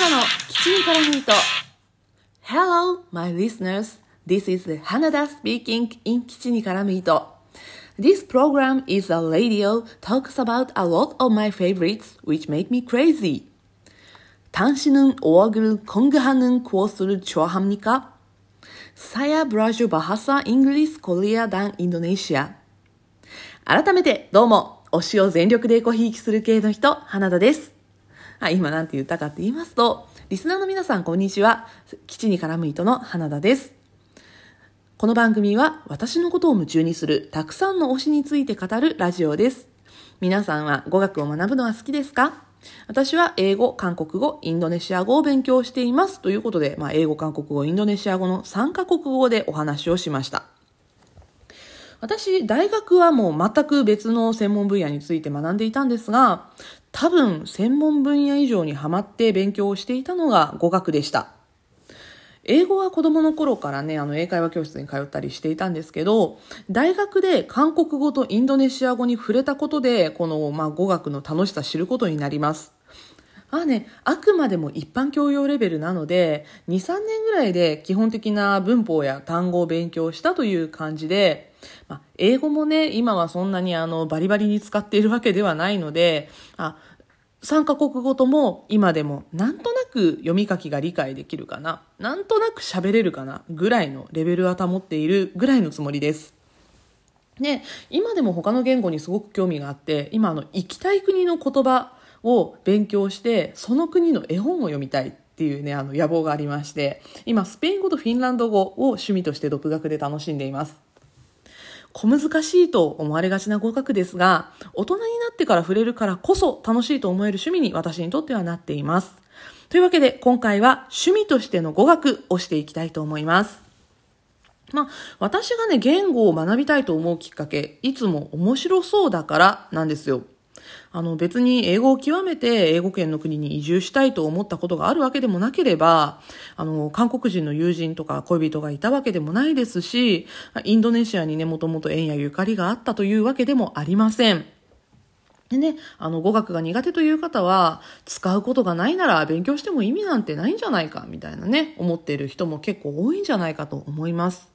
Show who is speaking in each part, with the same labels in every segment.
Speaker 1: 田の基地に絡む糸 Hello, my listeners. This is Hanada speaking in 基地に絡む糸 This program is a radio talks about a lot of my favorites which make me crazy. 당신은 5억을 공개하는 코스를 좋아합니까? 사야 브라주 바하사 잉글리스 코리아 단 인도네시아 改めてどうも推しを全力でごひいきする系の人花田です はい、今なんて言ったかって言いますとリスナーの皆さんこんにちは基地に絡む糸の花田ですこの番組は私のことを夢中にするたくさんの推しについて語るラジオです皆さんは語学を学ぶのは好きですか？私は英語、韓国語、インドネシア語を勉強しています。ということで、まあ、英語、韓国語、インドネシア語の3カ国語でお話をしました。私、大学はもう全く別の専門分野について学んでいたんですが、多分専門分野以上にハマって勉強をしていたのが語学でした。英語は子供の頃からね、あの英会話教室に通ったりしていたんですけど、大学で韓国語とインドネシア語に触れたことで、この、まあ、語学の楽しさ知ることになります。まあね、あくまでも一般教養レベルなので、2、3年ぐらいで基本的な文法や単語を勉強したという感じで、まあ、英語もね、今はそんなにあのバリバリに使っているわけではないので、あ3カ国語とも今でもなんとなく読み書きが理解できるかな、なんとなく喋れるかなぐらいのレベルは保っているぐらいのつもりです。で、今でも他の言語にすごく興味があって、今あの行きたい国の言葉を勉強して、その国の絵本を読みたいっていうね、あの野望がありまして、今スペイン語とフィンランド語を趣味として独学で楽しんでいます。小難しいと思われがちな語学ですが、大人になってから触れるからこそ楽しいと思える趣味に私にとってはなっています。というわけで今回は趣味としての語学をしていきたいと思います。まあ、私がね、言語を学びたいと思うきっかけ、いつも面白そうだからなんですよ。あの別に英語を極めて英語圏の国に移住したいと思ったことがあるわけでもなければ、あの、韓国人の友人とか恋人がいたわけでもないですし、インドネシアにね、もともと縁やゆかりがあったというわけでもありません。でね、あの、語学が苦手という方は、使うことがないなら勉強しても意味なんてないんじゃないか、みたいなね、思っている人も結構多いんじゃないかと思います。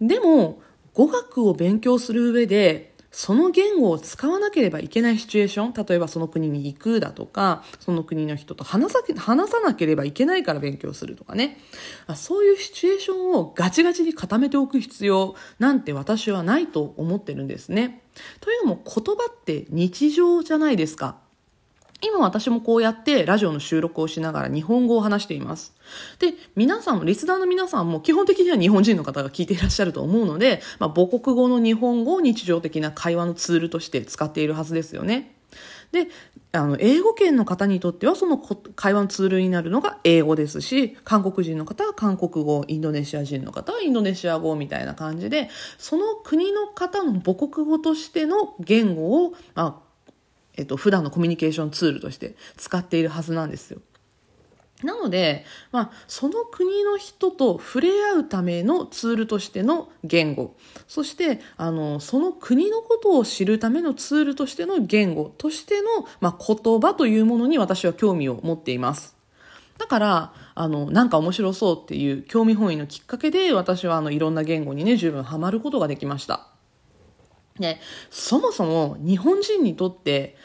Speaker 1: でも、語学を勉強する上で、その言語を使わなければいけないシチュエーション、例えばその国に行くだとか、その国の人と話さ話さなければいけないから勉強するとかね。そういうシチュエーションをガチガチに固めておく必要なんて私はないと思ってるんですね。というのも言葉って日常じゃないですか。今私もこうやってラジオの収録をしながら日本語を話しています。で、皆さん、リスナーの皆さんも基本的には日本人の方が聞いていらっしゃると思うので、まあ、母国語の日本語を日常的な会話のツールとして使っているはずですよね。で、あの、英語圏の方にとってはその会話のツールになるのが英語ですし、韓国人の方は韓国語、インドネシア人の方はインドネシア語みたいな感じで、その国の方の母国語としての言語を、まあ、えっと、普段のコミュニケーションツールとして使っているはずなんですよ。なので、まあ、その国の人と触れ合うためのツールとしての言語、そして、あの、その国のことを知るためのツールとしての言語としての、まあ、言葉というものに私は興味を持っています。だから、あの、なんか面白そうっていう興味本位のきっかけで、私はあの、いろんな言語にね、十分ハマることができました。で、そもそも日本人にとって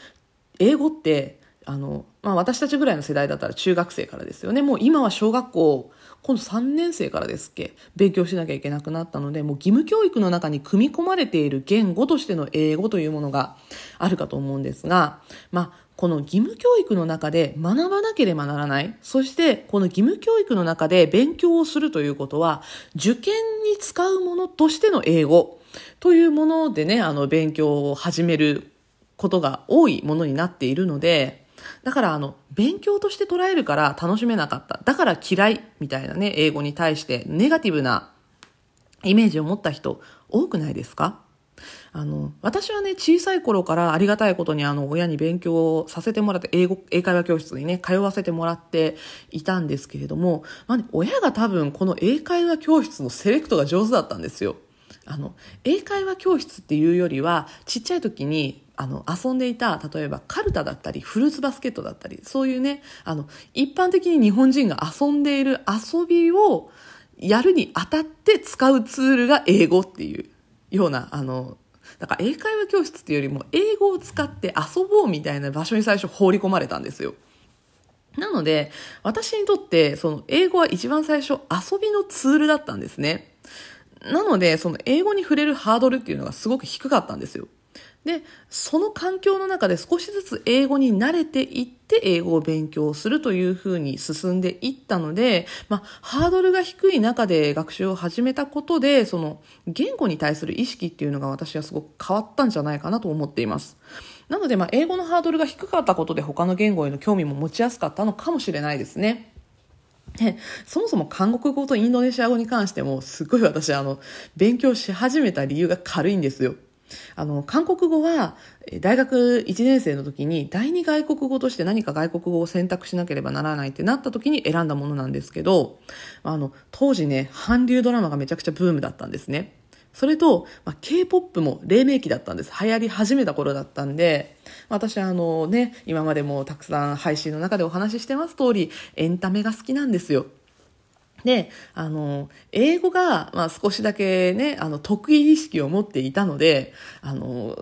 Speaker 1: 英語ってあの、まあ、私たちぐらいの世代だったら中学生からですよねもう今は小学校今度3年生からですっけ勉強しなきゃいけなくなったのでもう義務教育の中に組み込まれている言語としての英語というものがあるかと思うんですが、まあ、この義務教育の中で学ばなければならない。そして、この義務教育の中で勉強をするということは、受験に使うものとしての英語。というものでね、あの、勉強を始めることが多いものになっているので、だからあの、勉強として捉えるから楽しめなかった。だから嫌いみたいなね、英語に対してネガティブなイメージを持った人多くないですか？あの、私はね、小さい頃からありがたいことにあの、親に勉強をさせてもらって、英語、英会話教室にね、通わせてもらっていたんですけれども、まあね、親が多分この英会話教室のセレクトが上手だったんですよ。あの、英会話教室っていうよりは、ちっちゃい時にあの遊んでいた例えばカルタだったりフルーツバスケットだったりそういうねあの一般的に日本人が遊んでいる遊びをやるにあたって使うツールが英語っていうようなあのだから英会話教室っていうよりも英語を使って遊ぼうみたいな場所に最初放り込まれたんですよ。なので、私にとって、その英語は一番最初遊びのツールだったんですね。なので、その英語に触れるハードルっていうのがすごく低かったんですよ。で、その環境の中で少しずつ英語に慣れていって英語を勉強するというふうに進んでいったので、まあ、ハードルが低い中で学習を始めたことで、その言語に対する意識っていうのが私はすごく変わったんじゃないかなと思っています。なので、まあ、英語のハードルが低かったことで他の言語への興味も持ちやすかったのかもしれないですね。で、そもそも韓国語とインドネシア語に関しても、すごい私、あの、勉強し始めた理由が軽いんですよ。あの、韓国語は、大学1年生の時に第2外国語として何か外国語を選択しなければならないってなった時に選んだものなんですけど、あの、当時ね、韓流ドラマがめちゃくちゃブームだったんですね。それと、まあ、K-POP も黎明期だったんです。流行り始めた頃だったんで、私あのね、今までもたくさん配信の中でお話ししてます通り、エンタメが好きなんですよ。で、あの、英語が、まあ、少しだけね、あの、得意意識を持っていたので、あの、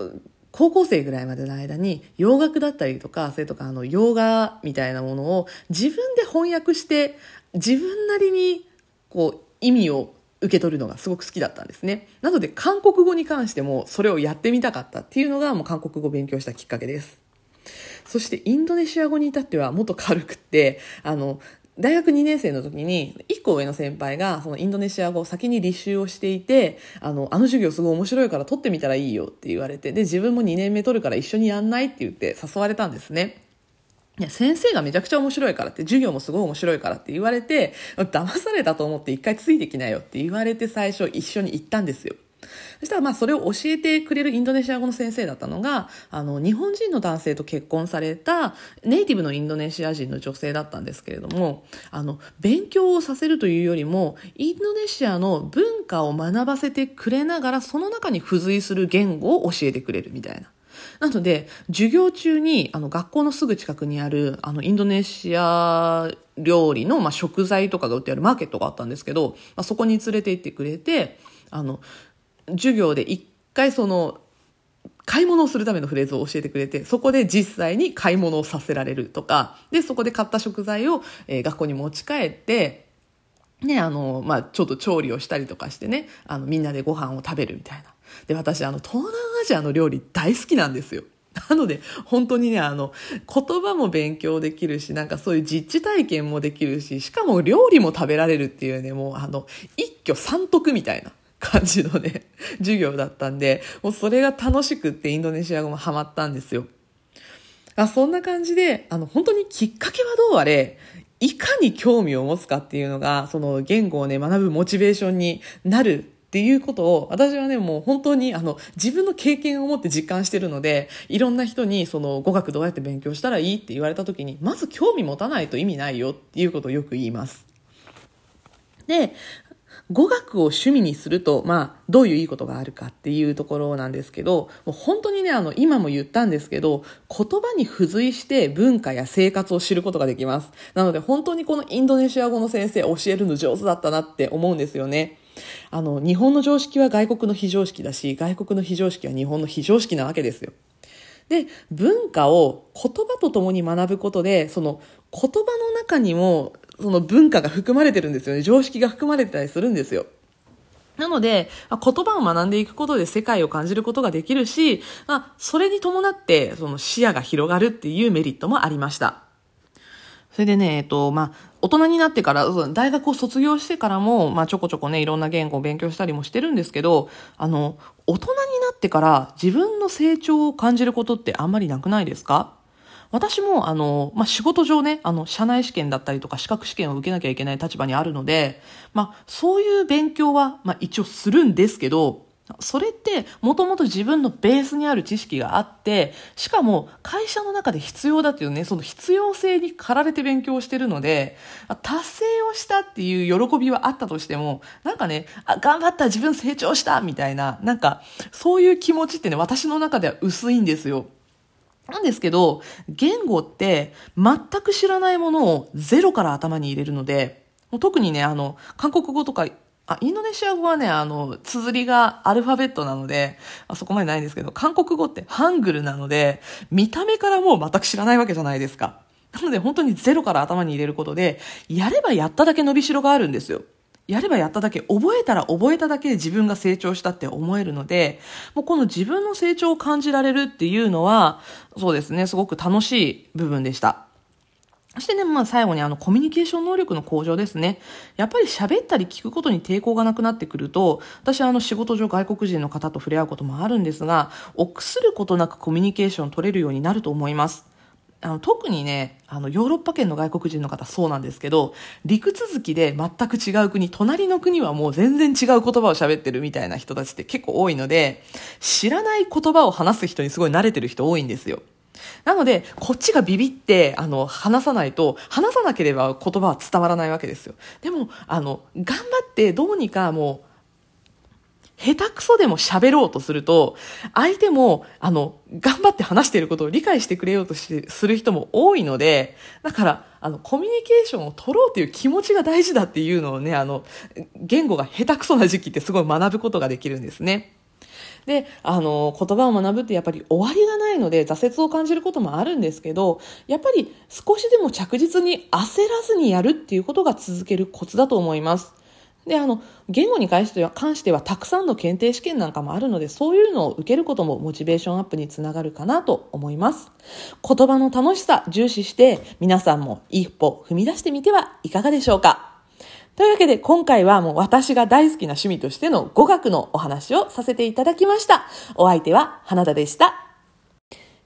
Speaker 1: 高校生ぐらいまでの間に洋楽だったりとか、それとかあの洋画みたいなものを自分で翻訳して自分なりにこう意味を受け取るのがすごく好きだったんですね。なので韓国語に関してもそれをやってみたかったっていうのがもう韓国語を勉強したきっかけです。そしてインドネシア語に至ってはもっと軽くって、あの、大学2年生の時に、1個上の先輩が、そのインドネシア語を先に履修をしていて、あの、あの授業すごい面白いから取ってみたらいいよって言われて、で、自分も2年目取るから一緒にやんないって言って誘われたんですね。いや、先生がめちゃくちゃ面白いからって、授業もすごい面白いからって言われて、騙されたと思って一回ついてきなよって言われて最初一緒に行ったんですよ。そしたらまあそれを教えてくれるインドネシア語の先生だったのが、あの、日本人の男性と結婚されたネイティブのインドネシア人の女性だったんですけれども、あの、勉強をさせるというよりも、インドネシアの文化を学ばせてくれながら、その中に付随する言語を教えてくれるみたいな。なので、授業中に、あの、学校のすぐ近くにある、あの、インドネシア料理の、まあ、食材とかが売ってあるマーケットがあったんですけど、まあ、そこに連れて行ってくれて、あの、授業で一回その、買い物をするためのフレーズを教えてくれて、そこで実際に買い物をさせられるとか、で、そこで買った食材を、えー、学校に持ち帰って、ね、あの、まあ、ちょっと調理をしたりとかしてね、あの、みんなでご飯を食べるみたいな。で、私、あの、東南ジアの料理大好きなんですよ。なので、本当にね、あの、言葉も勉強できるし、なんかそういう実地体験もできるし、しかも料理も食べられるっていうね、もうあの、一挙三得みたいな。感じのね、授業だったんで、もうそれが楽しくってインドネシア語もハマったんですよ。あそんな感じで、あの、本当にきっかけはどうあれ、いかに興味を持つかっていうのが、その言語をね、学ぶモチベーションになるっていうことを、私はね、もう本当にあの、自分の経験を持って実感してるので、いろんな人にその語学どうやって勉強したらいいって言われた時に、まず興味持たないと意味ないよっていうことをよく言います。で、語学を趣味にすると、まあ、どういういいことがあるかっていうところなんですけど、もう本当にね、あの、今も言ったんですけど、言葉に付随して文化や生活を知ることができます。なので、本当にこのインドネシア語の先生教えるの上手だったなって思うんですよね。あの、日本の常識は外国の非常識だし、外国の非常識は日本の非常識なわけですよ。で、文化を言葉と共に学ぶことで、その言葉の中にもその文化が含まれてるんですよね。常識が含まれてたりするんですよ。なので、言葉を学んでいくことで世界を感じることができるし、まあ、それに伴ってその視野が広がるっていうメリットもありました。それでね、えっと、まあ、大人になってから、大学を卒業してからも、まあ、ちょこちょこね、いろんな言語を勉強したりもしてるんですけど、あの、大人になってから自分の成長を感じることってあんまりなくないですか？私も、あの、まあ、仕事上ね、あの、社内試験だったりとか資格試験を受けなきゃいけない立場にあるので、まあ、そういう勉強は、まあ、一応するんですけど、それってもともと自分のベースにある知識があって、しかも会社の中で必要だっていうね、その必要性に駆られて勉強してるので、達成をしたっていう喜びはあったとしても、なんかね、あ頑張った自分成長したみたいな、なんかそういう気持ちってね、私の中では薄いんですよ。なんですけど、言語って全く知らないものをゼロから頭に入れるので、特にね、あの、韓国語とかあ、インドネシア語はね、あの、綴りがアルファベットなので、あそこまでないんですけど、韓国語ってハングルなので、見た目からもう全く知らないわけじゃないですか。なので本当にゼロから頭に入れることで、やればやっただけ伸びしろがあるんですよ。やればやっただけ、覚えたら覚えただけで自分が成長したって思えるので、もうこの自分の成長を感じられるっていうのは、そうですね、すごく楽しい部分でした。そしてね、まあ最後にあのコミュニケーション能力の向上ですね。やっぱり喋ったり聞くことに抵抗がなくなってくると、私はあの仕事上外国人の方と触れ合うこともあるんですが、臆することなくコミュニケーション取れるようになると思います。あの特にね、あのヨーロッパ圏の外国人の方そうなんですけど、陸続きで全く違う国、隣の国はもう全然違う言葉を喋ってるみたいな人たちって結構多いので、知らない言葉を話す人にすごい慣れてる人多いんですよ。なので、こっちがビビって、あの、話さないと、話さなければ言葉は伝わらないわけですよ。でも、あの、頑張ってどうにかもう、下手くそでも喋ろうとすると、相手も、あの、頑張って話していることを理解してくれようとしする人も多いので、だから、あの、コミュニケーションを取ろうという気持ちが大事だっていうのをね、あの、言語が下手くそな時期ってすごい学ぶことができるんですね。で、あの、言葉を学ぶってやっぱり終わりがないので挫折を感じることもあるんですけど、やっぱり少しでも着実に焦らずにやるっていうことが続けるコツだと思います。で、あの、言語に関しては、関してはたくさんの検定試験なんかもあるので、そういうのを受けることもモチベーションアップにつながるかなと思います。言葉の楽しさ重視して、皆さんも一歩踏み出してみてはいかがでしょうかというわけで今回はもう私が大好きな趣味としての語学のお話をさせていただきました。お相手は花田でした。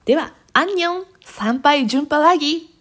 Speaker 1: では、アンニョン参拝順パラギ